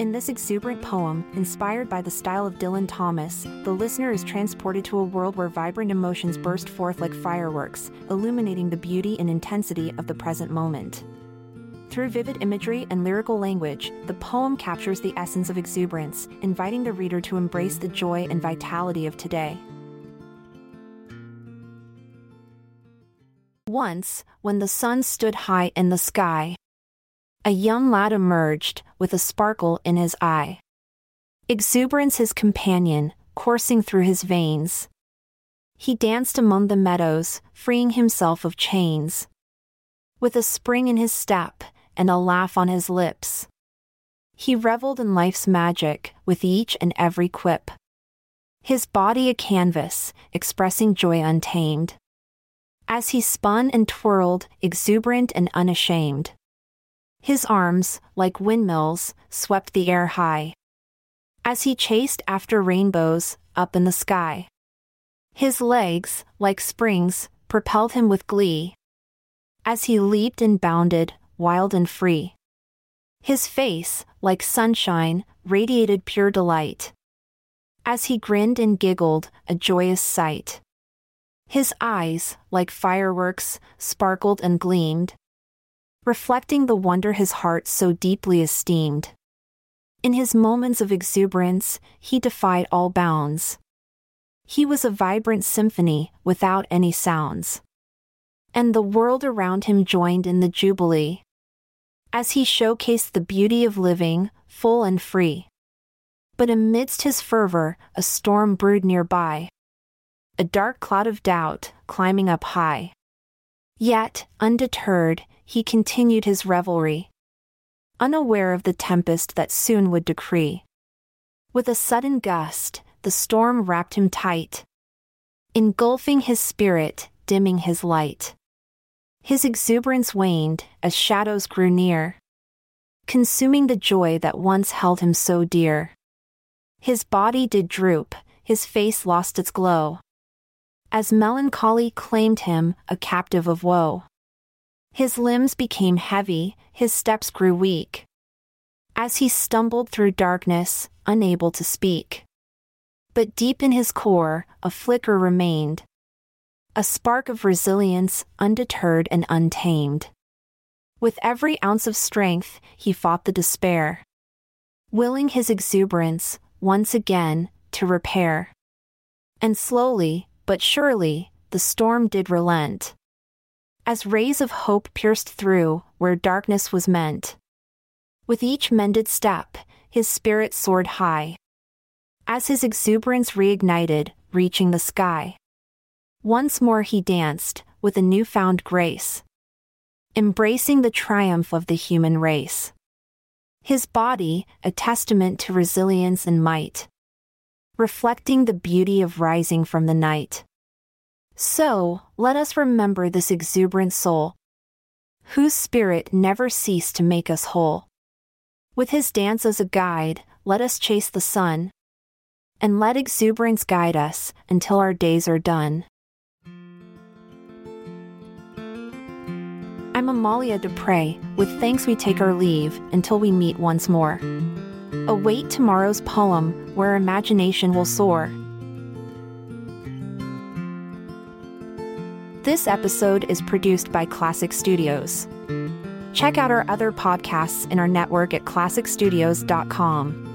In this exuberant poem, inspired by the style of Dylan Thomas, the listener is transported to a world where vibrant emotions burst forth like fireworks, illuminating the beauty and intensity of the present moment. Through vivid imagery and lyrical language, the poem captures the essence of exuberance, inviting the reader to embrace the joy and vitality of today. Once, when the sun stood high in the sky, a young lad emerged, with a sparkle in his eye. Exuberance his companion, coursing through his veins. He danced among the meadows, freeing himself of chains. With a spring in his step, and a laugh on his lips. He reveled in life's magic, with each and every quip. His body a canvas, expressing joy untamed. As he spun and twirled, exuberant and unashamed. His arms, like windmills, swept the air high. As he chased after rainbows, up in the sky. His legs, like springs, propelled him with glee. As he leaped and bounded, wild and free. His face, like sunshine, radiated pure delight. As he grinned and giggled, a joyous sight. His eyes, like fireworks, sparkled and gleamed reflecting the wonder his heart so deeply esteemed. In his moments of exuberance, he defied all bounds. He was a vibrant symphony without any sounds. And the world around him joined in the jubilee. As he showcased the beauty of living, full and free. But amidst his fervor, a storm brewed nearby. A dark cloud of doubt, climbing up high. Yet, undeterred, he continued his revelry. Unaware of the tempest that soon would decree. With a sudden gust, the storm wrapped him tight, engulfing his spirit, dimming his light. His exuberance waned as shadows grew near, consuming the joy that once held him so dear. His body did droop, his face lost its glow. As melancholy claimed him, a captive of woe. His limbs became heavy, his steps grew weak. As he stumbled through darkness, unable to speak. But deep in his core, a flicker remained. A spark of resilience, undeterred and untamed. With every ounce of strength, he fought the despair. Willing his exuberance, once again, to repair. And slowly, but surely, the storm did relent as rays of hope pierced through where darkness was meant. With each mended step, his spirit soared high. As his exuberance reignited, reaching the sky. Once more he danced, with a newfound grace. Embracing the triumph of the human race. His body, a testament to resilience and might. Reflecting the beauty of rising from the night. So, let us remember this exuberant soul, whose spirit never ceased to make us whole. With his dance as a guide, let us chase the sun, and let exuberance guide us until our days are done. I'm Amalia Dupre. With thanks, we take our leave until we meet once more. Await tomorrow's poem where imagination will soar. This episode is produced by Klassic Studios. Check out our other podcasts in our network at klassicstudios.com.